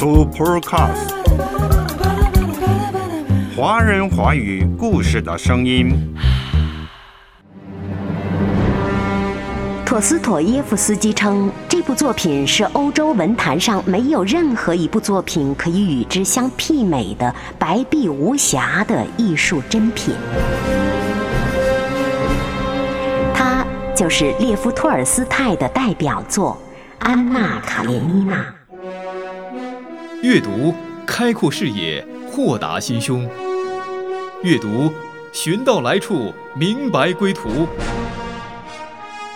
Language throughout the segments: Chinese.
Supercast，华人华语故事的声音。陀思妥耶夫斯基称，这部作品是欧洲文坛上没有任何一部作品可以与之相媲美的白璧无瑕的艺术珍品。它就是列夫·托尔斯泰的代表作《安娜·卡列尼娜》。阅读开阔视野，豁达心胸；阅读寻到来处，明白归途。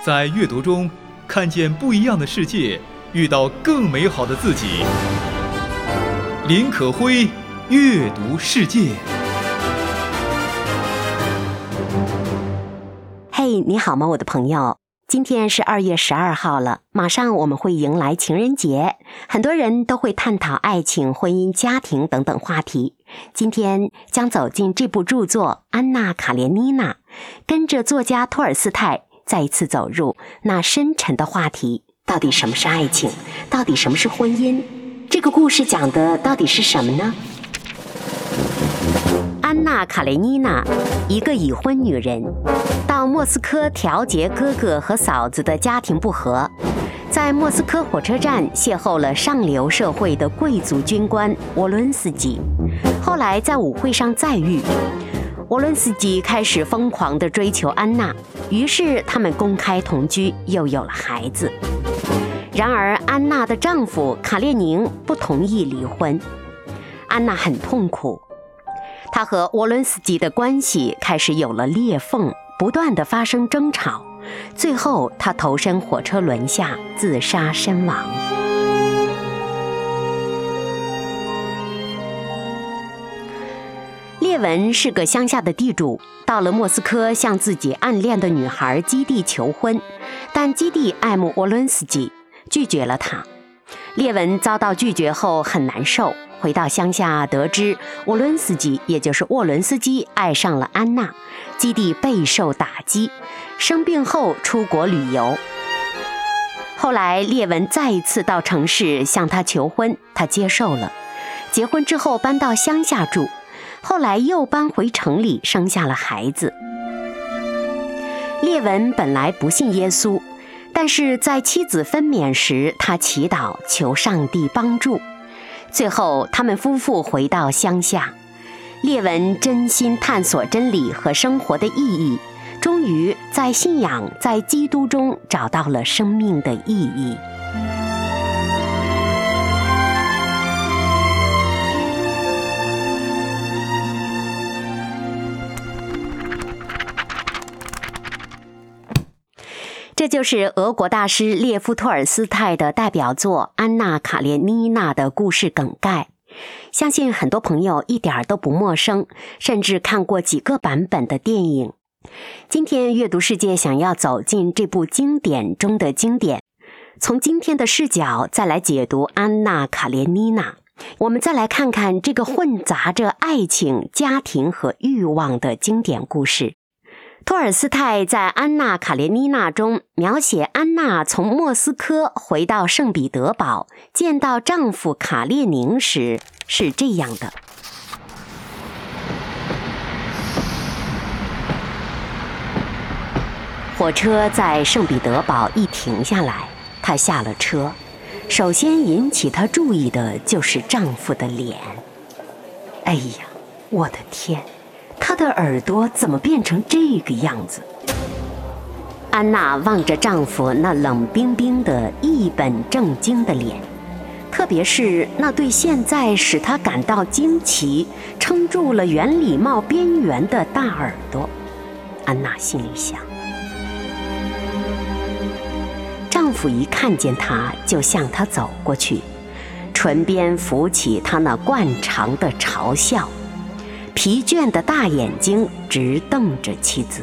在阅读中，看见不一样的世界，遇到更美好的自己。林可辉，阅读世界。嘿，你好吗，我的朋友？今天是二月十二号了，马上我们会迎来情人节，很多人都会探讨爱情、婚姻、家庭等等话题。今天将走进这部著作《安娜·卡列尼娜》，跟着作家托尔斯泰。再一次走入那深沉的话题：到底什么是爱情？到底什么是婚姻？这个故事讲的到底是什么呢？安娜·卡列尼娜，一个已婚女人，到莫斯科调节哥哥和嫂子的家庭不和，在莫斯科火车站邂逅了上流社会的贵族军官沃伦斯基，后来在舞会上再遇。沃伦斯基开始疯狂地追求安娜，于是他们公开同居，又有了孩子。然而，安娜的丈夫卡列宁不同意离婚，安娜很痛苦。她和沃伦斯基的关系开始有了裂缝，不断的发生争吵，最后他投身火车轮下，自杀身亡。列文是个乡下的地主，到了莫斯科向自己暗恋的女孩基蒂求婚，但基蒂爱慕沃伦斯基，拒绝了他。列文遭到拒绝后很难受，回到乡下得知沃伦斯基，也就是沃伦斯基爱上了安娜，基地备受打击，生病后出国旅游。后来列文再一次到城市向他求婚，他接受了。结婚之后搬到乡下住。后来又搬回城里，生下了孩子。列文本来不信耶稣，但是在妻子分娩时，他祈祷求上帝帮助。最后，他们夫妇回到乡下。列文真心探索真理和生活的意义，终于在信仰、在基督中找到了生命的意义。这就是俄国大师列夫·托尔斯泰的代表作《安娜·卡列尼娜》的故事梗概，相信很多朋友一点都不陌生，甚至看过几个版本的电影。今天阅读世界想要走进这部经典中的经典，从今天的视角再来解读《安娜·卡列尼娜》，我们再来看看这个混杂着爱情、家庭和欲望的经典故事。托尔斯泰在《安娜·卡列尼娜》中描写安娜从莫斯科回到圣彼得堡，见到丈夫卡列宁时是这样的：火车在圣彼得堡一停下来，她下了车，首先引起她注意的就是丈夫的脸。哎呀，我的天！她的耳朵怎么变成这个样子？安娜望着丈夫那冷冰冰的、一本正经的脸，特别是那对现在使她感到惊奇、撑住了圆礼帽边缘的大耳朵。安娜心里想：丈夫一看见她，就向她走过去，唇边浮起他那惯常的嘲笑。疲倦的大眼睛直瞪着妻子。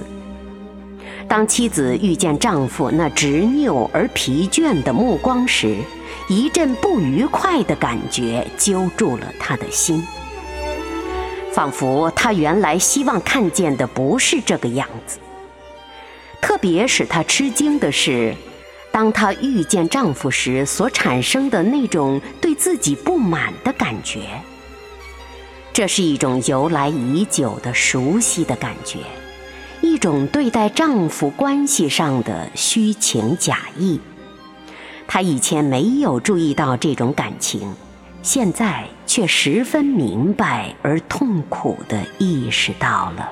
当妻子遇见丈夫那执拗而疲倦的目光时，一阵不愉快的感觉揪住了她的心，仿佛她原来希望看见的不是这个样子。特别使她吃惊的是，当她遇见丈夫时所产生的那种对自己不满的感觉。这是一种由来已久的熟悉的感觉，一种对待丈夫关系上的虚情假意。她以前没有注意到这种感情，现在却十分明白而痛苦地意识到了。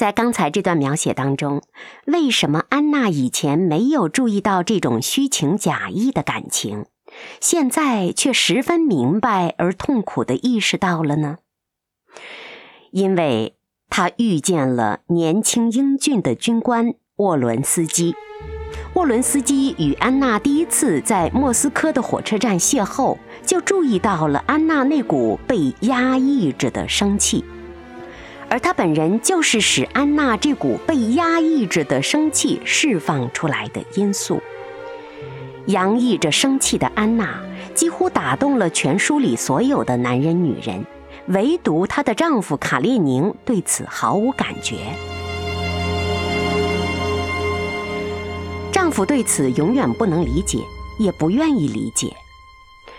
在刚才这段描写当中，为什么安娜以前没有注意到这种虚情假意的感情，现在却十分明白而痛苦的意识到了呢？因为她遇见了年轻英俊的军官沃伦斯基。沃伦斯基与安娜第一次在莫斯科的火车站邂逅，就注意到了安娜那股被压抑着的生气。而他本人就是使安娜这股被压抑着的生气释放出来的因素。洋溢着生气的安娜几乎打动了全书里所有的男人女人，唯独她的丈夫卡列宁对此毫无感觉。丈夫对此永远不能理解，也不愿意理解。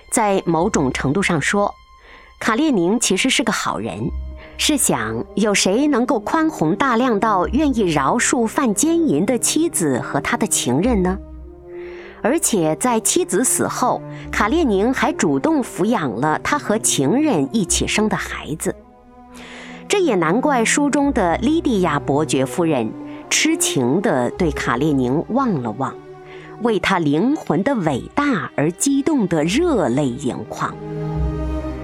在某种程度上说，卡列宁其实是个好人。试想，有谁能够宽宏大量到愿意饶恕犯奸淫的妻子和他的情人呢？而且在妻子死后，卡列宁还主动抚养了他和情人一起生的孩子。这也难怪书中的莉迪亚伯爵夫人痴情地对卡列宁望了望，为他灵魂的伟大而激动得热泪盈眶。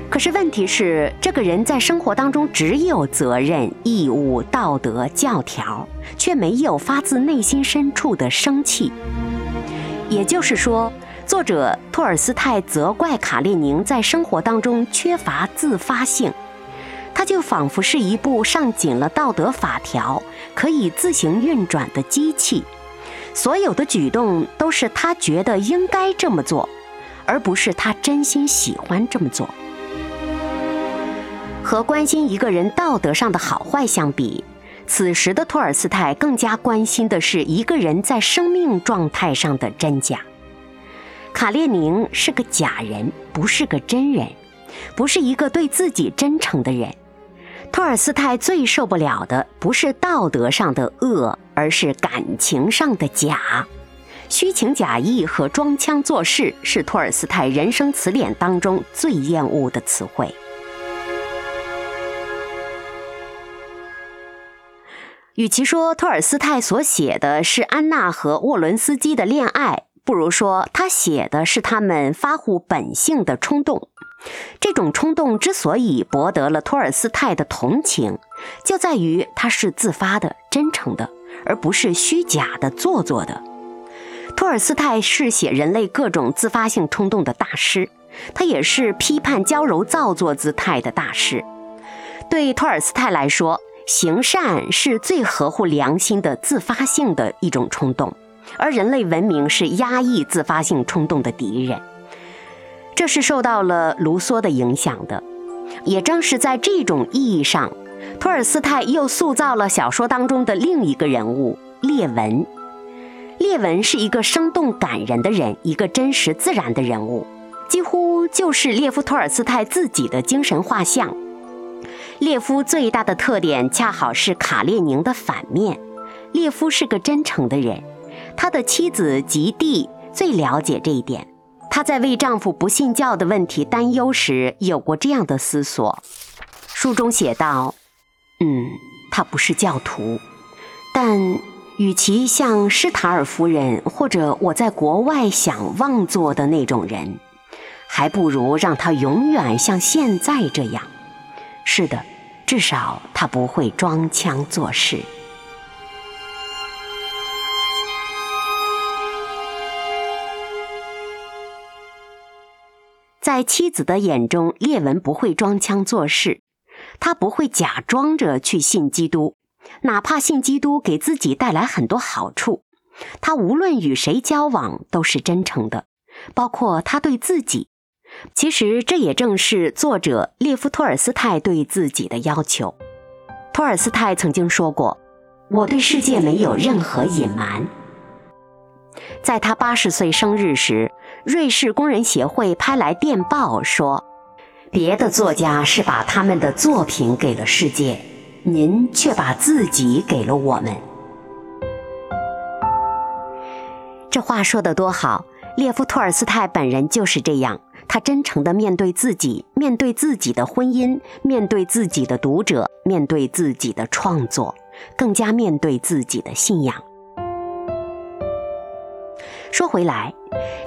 可是问题是，这个人在生活当中只有责任、义务、道德、教条，却没有发自内心深处的生气。也就是说，作者托尔斯泰责怪卡列宁在生活当中缺乏自发性，他就仿佛是一部上紧了道德法条、可以自行运转的机器，所有的举动都是他觉得应该这么做，而不是他真心喜欢这么做。和关心一个人道德上的好坏相比，此时的托尔斯泰更加关心的是一个人在生命状态上的真假。卡列宁是个假人，不是个真人，不是一个对自己真诚的人。托尔斯泰最受不了的不是道德上的恶，而是感情上的假。虚情假意和装腔作势是托尔斯泰人生词典当中最厌恶的词汇。与其说托尔斯泰所写的是安娜和沃伦斯基的恋爱，不如说他写的是他们发乎本性的冲动。这种冲动之所以博得了托尔斯泰的同情，就在于它是自发的、真诚的，而不是虚假的、做作的。托尔斯泰是写人类各种自发性冲动的大师，他也是批判娇柔造作姿态的大师。对托尔斯泰来说，行善是最合乎良心的自发性的一种冲动，而人类文明是压抑自发性冲动的敌人。这是受到了卢梭的影响的。也正是在这种意义上，托尔斯泰又塑造了小说当中的另一个人物列文。列文是一个生动感人的人，一个真实自然的人物，几乎就是列夫·托尔斯泰自己的精神画像。列夫最大的特点恰好是卡列宁的反面。列夫是个真诚的人，他的妻子吉蒂最了解这一点。她在为丈夫不信教的问题担忧时，有过这样的思索。书中写道：“嗯，他不是教徒，但与其像施塔尔夫人或者我在国外想妄做的那种人，还不如让他永远像现在这样。”是的，至少他不会装腔作势。在妻子的眼中，列文不会装腔作势，他不会假装着去信基督，哪怕信基督给自己带来很多好处，他无论与谁交往都是真诚的，包括他对自己。其实这也正是作者列夫·托尔斯泰对自己的要求。托尔斯泰曾经说过：“我对世界没有任何隐瞒。”在他八十岁生日时，瑞士工人协会拍来电报说：“别的作家是把他们的作品给了世界，您却把自己给了我们。”这话说得多好！列夫·托尔斯泰本人就是这样，他真诚地面对自己，面对自己的婚姻，面对自己的读者，面对自己的创作，更加面对自己的信仰。说回来，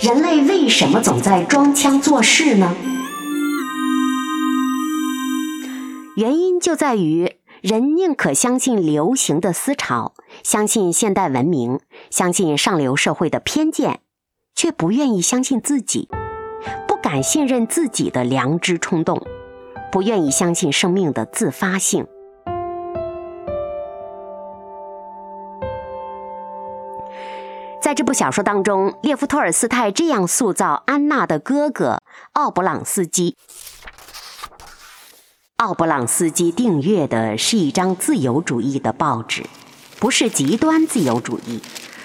人类为什么总在装腔作势呢？原因就在于人宁可相信流行的思潮，相信现代文明，相信上流社会的偏见，却不愿意相信自己，敢信任自己的良知冲动，不愿意相信生命的自发性。在这部小说当中，列夫·托尔斯泰这样塑造安娜的哥哥奥布朗斯基。奥布朗斯基订阅的是一张自由主义的报纸，不是极端自由主义，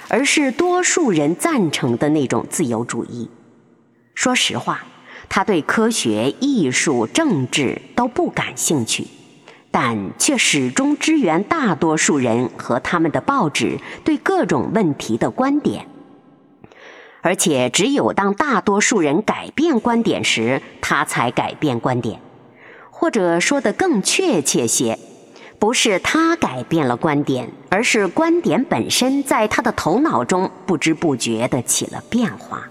而是多数人赞成的那种自由主义。说实话，他对科学、艺术、政治都不感兴趣。但却始终支援大多数人和他们的报纸对各种问题的观点，而且只有当大多数人改变观点时，他才改变观点。或者说的更确切些，不是他改变了观点，而是观点本身在他的头脑中不知不觉地起了变化。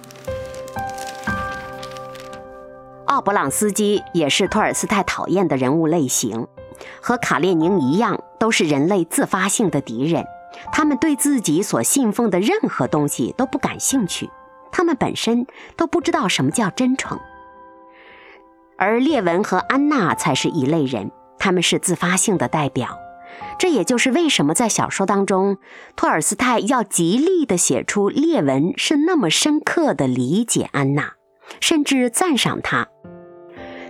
奥布朗斯基也是托尔斯泰讨厌的人物类型。和卡列宁一样，都是人类自发性的敌人。他们对自己所信奉的任何东西都不感兴趣，他们本身都不知道什么叫真诚。而列文和安娜才是一类人，他们是自发性的代表。这也就是为什么在小说当中，托尔斯泰要极力地写出列文是那么深刻地理解安娜，甚至赞赏她。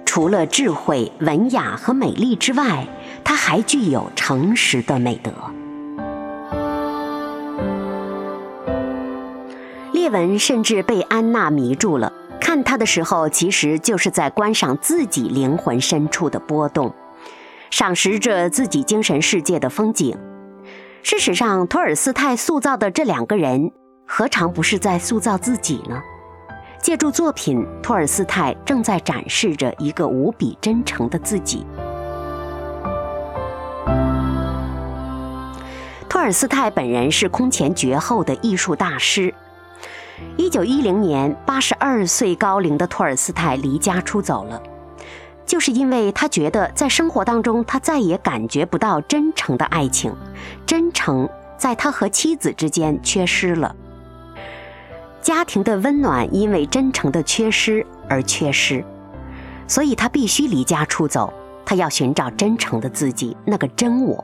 除了智慧、文雅和美丽之外，他还具有诚实的美德。列文甚至被安娜迷住了，看他的时候，其实就是在观赏自己灵魂深处的波动，赏识着自己精神世界的风景。事实上，托尔斯泰塑造的这两个人，何尝不是在塑造自己呢？借助作品，托尔斯泰正在展示着一个无比真诚的自己。托尔斯泰本人是空前绝后的艺术大师。一九一零年，八十二岁高龄的托尔斯泰离家出走了，就是因为他觉得在生活当中他再也感觉不到真诚的爱情，真诚在他和妻子之间缺失了。家庭的温暖因为真诚的缺失而缺失，所以他必须离家出走。他要寻找真诚的自己，那个真我。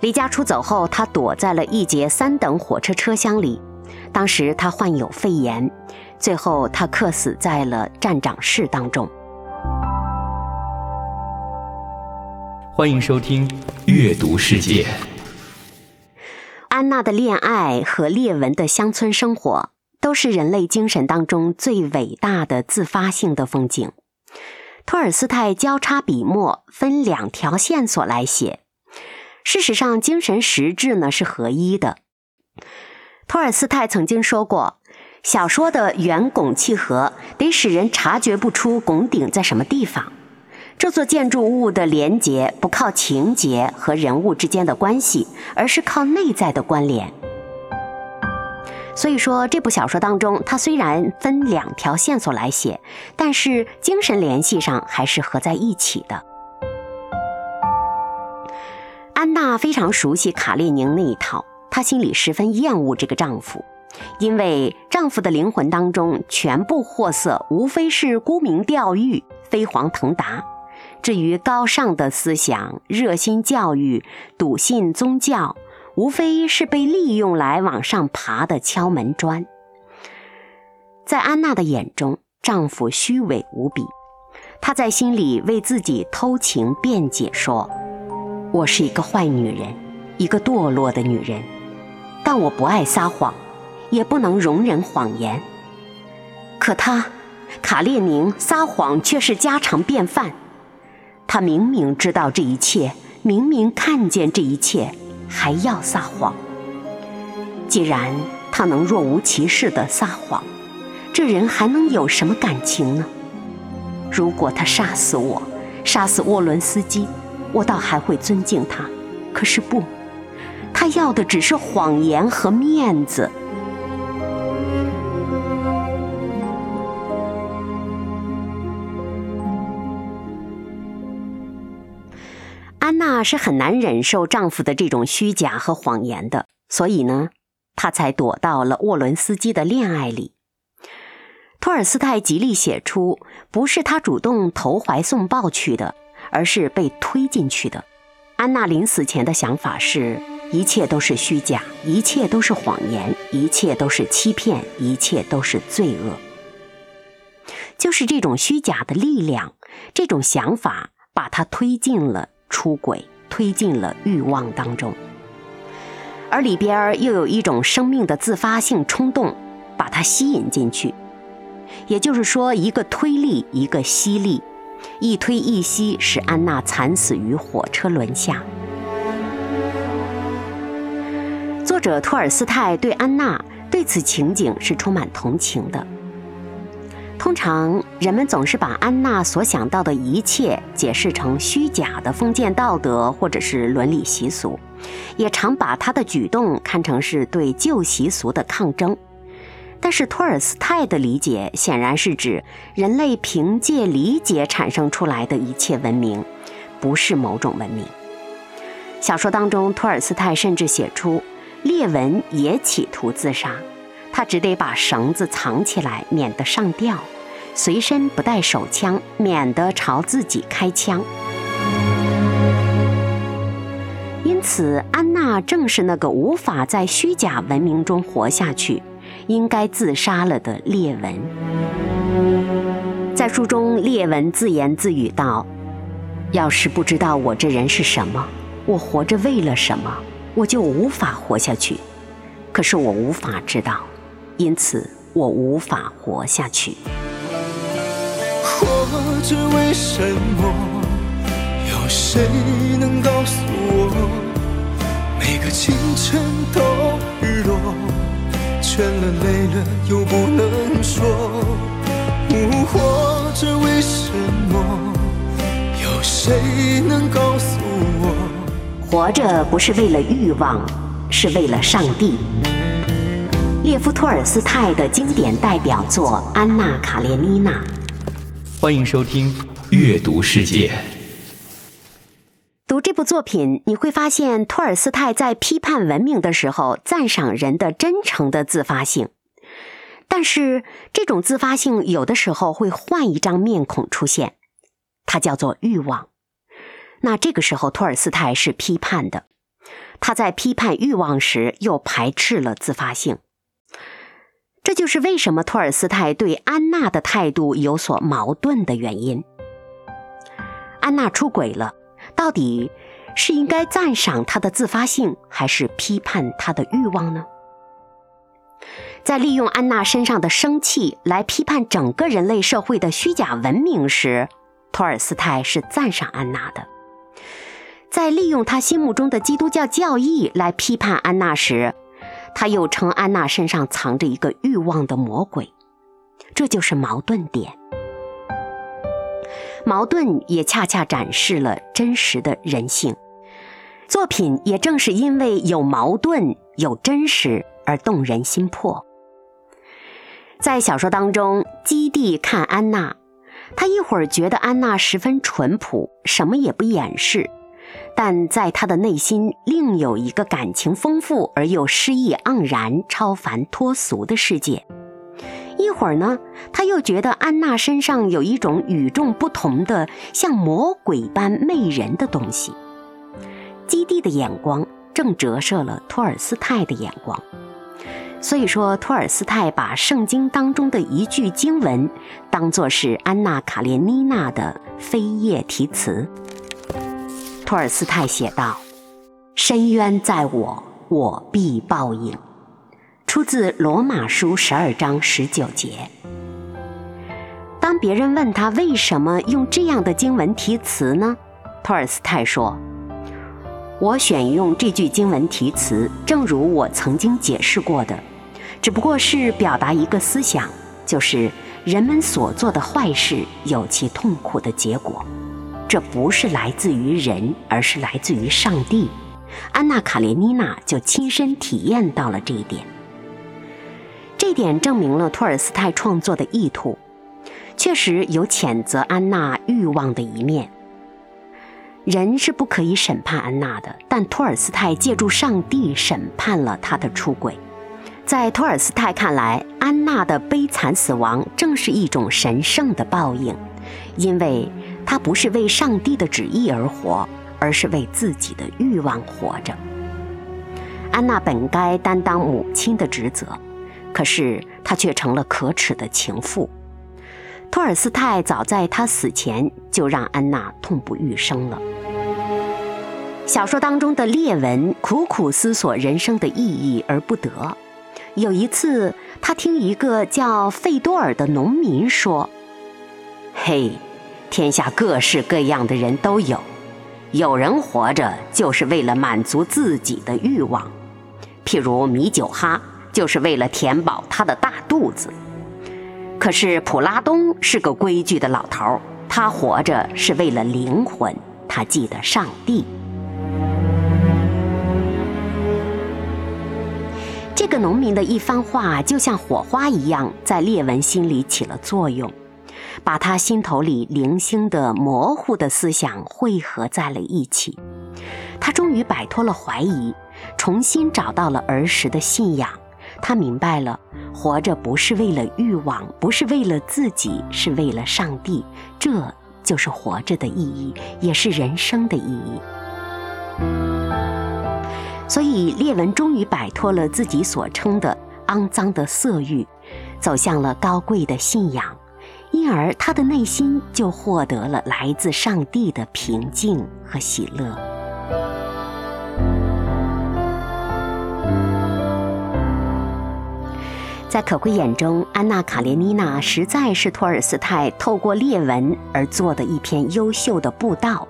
离家出走后，他躲在了一节三等火车车厢里。当时他患有肺炎，最后他客死在了站长室当中。欢迎收听《阅读世界》。安娜的恋爱和列文的乡村生活。都是人类精神当中最伟大的自发性的风景。托尔斯泰交叉笔墨，分两条线索来写。事实上，精神实质呢是合一的。托尔斯泰曾经说过，小说的圆拱契合得使人察觉不出拱顶在什么地方。这座建筑物的连结不靠情节和人物之间的关系，而是靠内在的关联。所以说，这部小说当中，它虽然分两条线索来写，但是精神联系上还是合在一起的。安娜非常熟悉卡列宁那一套，她心里十分厌恶这个丈夫，因为丈夫的灵魂当中全部货色无非是沽名钓誉、飞黄腾达，至于高尚的思想、热心教育、笃信宗教。无非是被利用来往上爬的敲门砖。在安娜的眼中，丈夫虚伪无比。她在心里为自己偷情辩解说：“我是一个坏女人，一个堕落的女人，但我不爱撒谎，也不能容忍谎言。可他，卡列宁撒谎却是家常便饭。他明明知道这一切，明明看见这一切，还要撒谎。既然他能若无其事的撒谎，这人还能有什么感情呢？”如果他杀死我，杀死沃伦斯基，我倒还会尊敬他。可是不，他要的只是谎言和面子。娜是很难忍受丈夫的这种虚假和谎言的，所以呢，她才躲到了沃伦斯基的恋爱里。托尔斯泰极力写出，不是他主动投怀送抱去的，而是被推进去的。安娜临死前的想法是：一切都是虚假，一切都是谎言，一切都是欺骗，一切都是罪恶。就是这种虚假的力量，这种想法，把她推进了出轨，推进了欲望当中。而里边又有一种生命的自发性冲动，把它吸引进去。也就是说，一个推力，一个吸力，一推一吸，使安娜惨死于火车轮下。作者托尔斯泰对安娜对此情景是充满同情的。通常人们总是把安娜所想到的一切解释成虚假的封建道德或者是伦理习俗，也常把她的举动看成是对旧习俗的抗争。但是托尔斯泰的理解显然是指人类凭借理解产生出来的一切文明，不是某种文明。小说当中，托尔斯泰甚至写出列文也企图自杀，他只得把绳子藏起来，免得上吊，随身不带手枪，免得朝自己开枪。因此，安娜正是那个无法在虚假文明中活下去。应该自杀了的列文，在书中，列文自言自语道：“要是不知道我这人是什么，我活着为了什么，我就无法活下去。可是我无法知道，因此我无法活下去。活着为什么？有谁能告诉我？每个清晨都日落。”倦了累了又不能说，活着为什么？有谁能告诉我？活着不是为了欲望，是为了上帝。列夫·托尔斯泰的经典代表作《安娜·卡列尼娜》。欢迎收听《阅读世界》。读这部作品，你会发现托尔斯泰在批判文明的时候，赞赏人的真诚的自发性。但是，这种自发性有的时候会换一张面孔出现，它叫做欲望。那这个时候，托尔斯泰是批判的。他在批判欲望时，又排斥了自发性。这就是为什么托尔斯泰对安娜的态度有所矛盾的原因。安娜出轨了。到底是应该赞赏他的自发性，还是批判他的欲望呢？在利用安娜身上的生气来批判整个人类社会的虚假文明时，托尔斯泰是赞赏安娜的；在利用他心目中的基督教教义来批判安娜时，他又称安娜身上藏着一个欲望的魔鬼。这就是矛盾点。矛盾也恰恰展示了真实的人性。作品也正是因为有矛盾、有真实而动人心魄。在小说当中，基地看安娜，他一会儿觉得安娜十分淳朴，什么也不掩饰，但在他的内心另有一个感情丰富而又诗意盎然、超凡脱俗的世界。一会儿呢，他又觉得安娜身上有一种与众不同的、像魔鬼般媚人的东西。基地的眼光正折射了托尔斯泰的眼光。所以说，托尔斯泰把圣经当中的一句经文当作是安娜·卡列尼娜的扉页题词。托尔斯泰写道：“深渊在我，我必报应。”出自《罗马书》十二章十九节。当别人问他为什么用这样的经文题词呢？托尔斯泰说：“我选用这句经文题词，正如我曾经解释过的，只不过是表达一个思想，就是人们所做的坏事有其痛苦的结果。”这不是来自于人，而是来自于上帝。安娜·卡列尼娜就亲身体验到了这一点。这点证明了托尔斯泰创作的意图，确实有谴责安娜欲望的一面。人是不可以审判安娜的，但托尔斯泰借助上帝审判了她的出轨。在托尔斯泰看来，安娜的悲惨死亡正是一种神圣的报应，因为。他不是为上帝的旨意而活，而是为自己的欲望活着。安娜本该担当母亲的职责，可是她却成了可耻的情妇。托尔斯泰早在他死前就让安娜痛不欲生了。小说当中的列文苦苦思索人生的意义而不得。有一次，他听一个叫费多尔的农民说：“嘿。”天下各式各样的人都有，有人活着就是为了满足自己的欲望，譬如米酒哈就是为了填饱他的大肚子。可是普拉东是个规矩的老头，他活着是为了灵魂，他记得上帝。这个农民的一番话就像火花一样，在列文心里起了作用。把他心头里零星的模糊的思想汇合在了一起，他终于摆脱了怀疑，重新找到了儿时的信仰。他明白了，活着不是为了欲望，不是为了自己，是为了上帝。这就是活着的意义，也是人生的意义。所以，列文终于摆脱了自己所称的肮脏的色欲，走向了高贵的信仰。因而，他的内心就获得了来自上帝的平静和喜乐。在可贵眼中，《安娜·卡列尼娜》实在是托尔斯泰透过列文而做的一篇优秀的布道。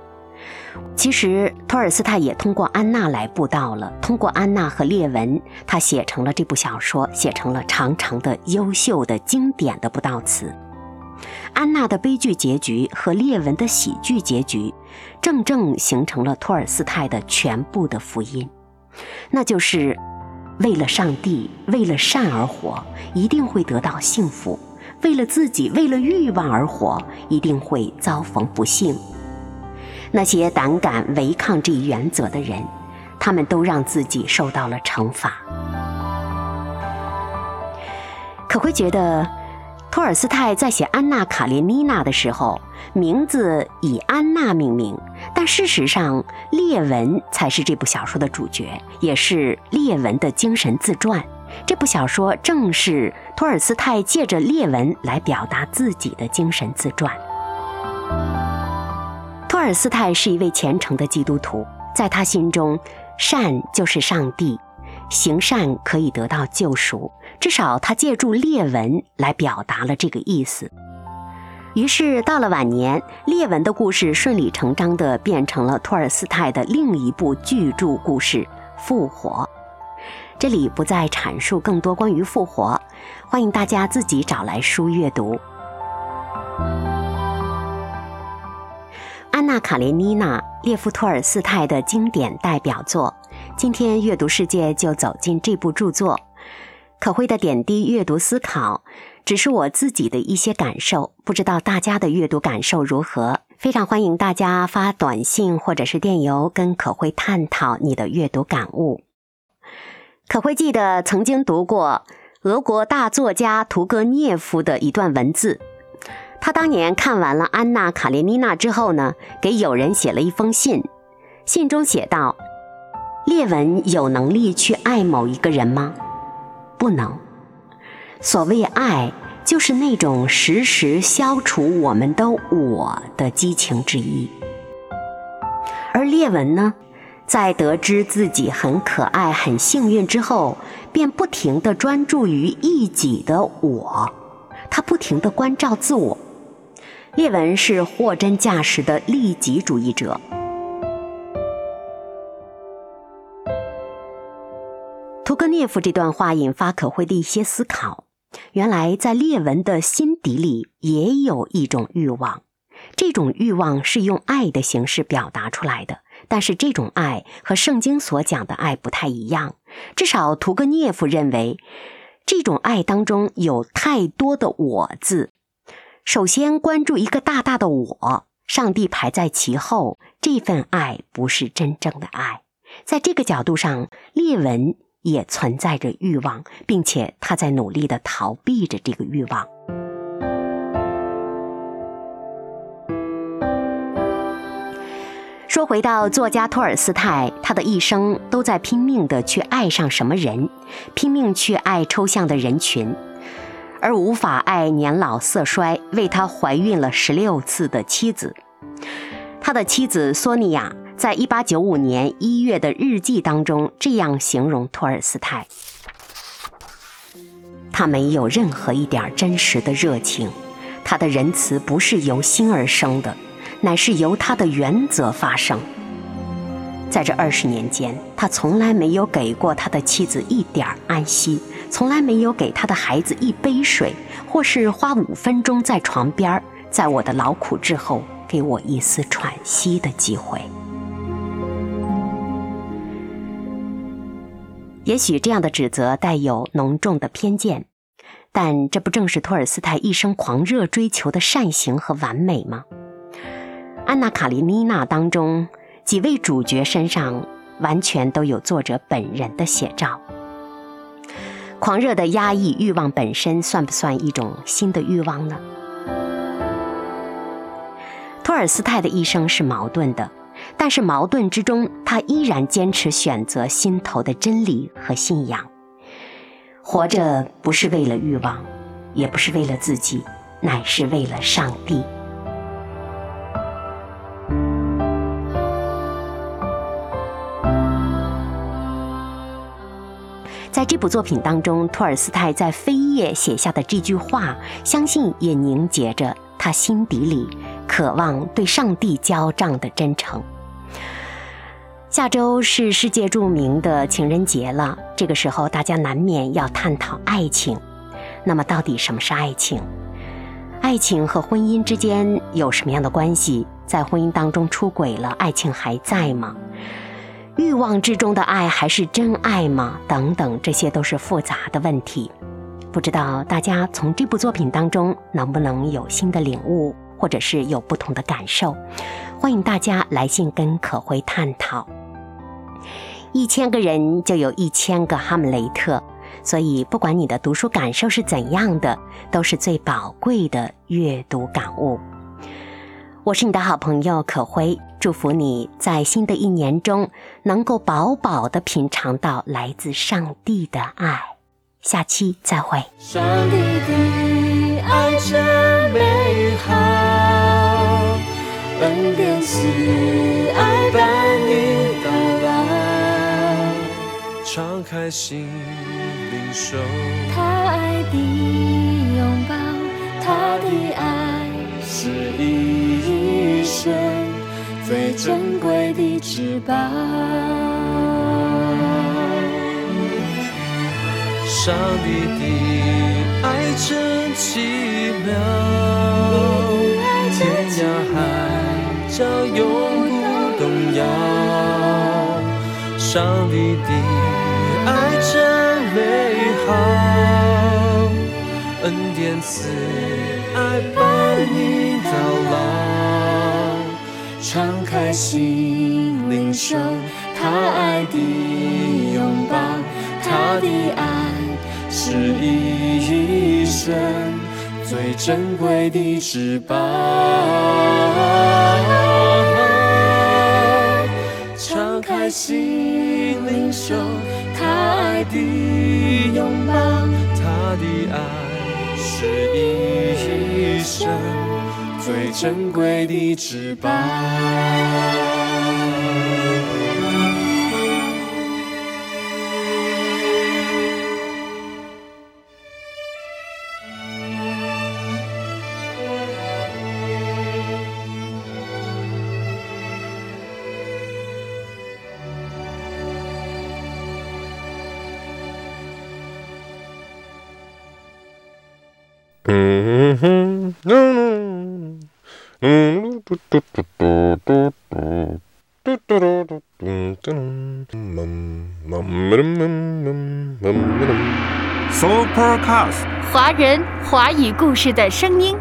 其实，托尔斯泰也通过安娜来布道了。通过安娜和列文，他写成了这部小说，写成了长长的、优秀的、经典的布道词。安娜的悲剧结局和列文的喜剧结局，正正形成了托尔斯泰的全部的福音，那就是为了上帝、为了善而活，一定会得到幸福；为了自己、为了欲望而活，一定会遭逢不幸。那些胆敢违抗这一原则的人，他们都让自己受到了惩罚。可会觉得？托尔斯泰在写《安娜·卡列尼娜》的时候，名字以安娜命名，但事实上，列文才是这部小说的主角，也是列文的精神自传。这部小说正是托尔斯泰借着列文来表达自己的精神自传。托尔斯泰是一位虔诚的基督徒，在他心中，善就是上帝。行善可以得到救赎，至少他借助列文来表达了这个意思。于是到了晚年，列文的故事顺理成章地变成了托尔斯泰的另一部巨著故事《复活》。这里不再阐述更多关于复活，欢迎大家自己找来书阅读。安娜·卡列尼娜，列夫·托尔斯泰的经典代表作。今天阅读世界就走进这部著作，可慧的点滴阅读思考，只是我自己的一些感受，不知道大家的阅读感受如何？非常欢迎大家发短信或者是电邮跟可慧探讨你的阅读感悟。可慧记得曾经读过俄国大作家屠格涅夫的一段文字，他当年看完了《安娜·卡列尼娜》之后呢，给友人写了一封信，信中写道。列文有能力去爱某一个人吗？不能。所谓爱，就是那种时时消除我们的我的激情之意。而列文呢，在得知自己很可爱、很幸运之后，便不停地专注于一己的我，他不停地关照自我。列文是货真价实的利己主义者。夫这段话引发可辉的一些思考。原来，在列文的心底里也有一种欲望，这种欲望是用爱的形式表达出来的。但是，这种爱和圣经所讲的爱不太一样。至少，屠格涅夫认为，这种爱当中有太多的“我”字。首先关注一个大大的我，上帝排在其后，这份爱不是真正的爱。在这个角度上，列文也存在着欲望，并且他在努力的逃避着这个欲望。说回到作家托尔斯泰，他的一生都在拼命的去爱上什么人，拼命去爱抽象的人群。而无法爱年老色衰、为他怀孕了十六次的妻子。他的妻子索尼娅在一八九五年一月的日记当中这样形容托尔斯泰：他没有任何一点真实的热情，他的仁慈不是由心而生的，乃是由他的原则发生。在这二十年间，他从来没有给过他的妻子一点安息。从来没有给他的孩子一杯水，或是花五分钟在床边在我的劳苦之后给我一丝喘息的机会。也许这样的指责带有浓重的偏见，但这不正是托尔斯泰一生狂热追求的善行和完美吗？《安娜·卡列尼娜》当中几位主角身上完全都有作者本人的写照。狂热的压抑欲望本身算不算一种新的欲望呢？托尔斯泰的一生是矛盾的，但是矛盾之中，他依然坚持选择心头的真理和信仰。活着不是为了欲望，也不是为了自己，乃是为了上帝。在这部作品当中，托尔斯泰在扉页写下的这句话，相信也凝结着他心底里渴望对上帝交账的真诚。下周是世界著名的情人节了，这个时候大家难免要探讨爱情。那么，到底什么是爱情？爱情和婚姻之间有什么样的关系？在婚姻当中出轨了，爱情还在吗？欲望之中的爱还是真爱吗？等等，这些都是复杂的问题。不知道大家从这部作品当中能不能有新的领悟，或者是有不同的感受？欢迎大家来信跟可辉探讨。一千个人就有一千个哈姆雷特，所以不管你的读书感受是怎样的，都是最宝贵的阅读感悟。我是你的好朋友可辉，祝福你在新的一年中能够饱饱的品尝到来自上帝的爱。下期再会。上帝的爱真美好，恩典慈爱敞开心领受他爱的拥抱，他的爱是一生最珍贵的至宝。上帝的爱真奇妙，天涯海角永不动摇。上帝的恩典慈爱伴你到老，敞开心领受他爱的拥抱，他的爱是一生最珍贵的至宝。敞开心领受他爱的拥抱，他的爱是一生最珍贵的翅膀。Supercast，华人华语故事的声音。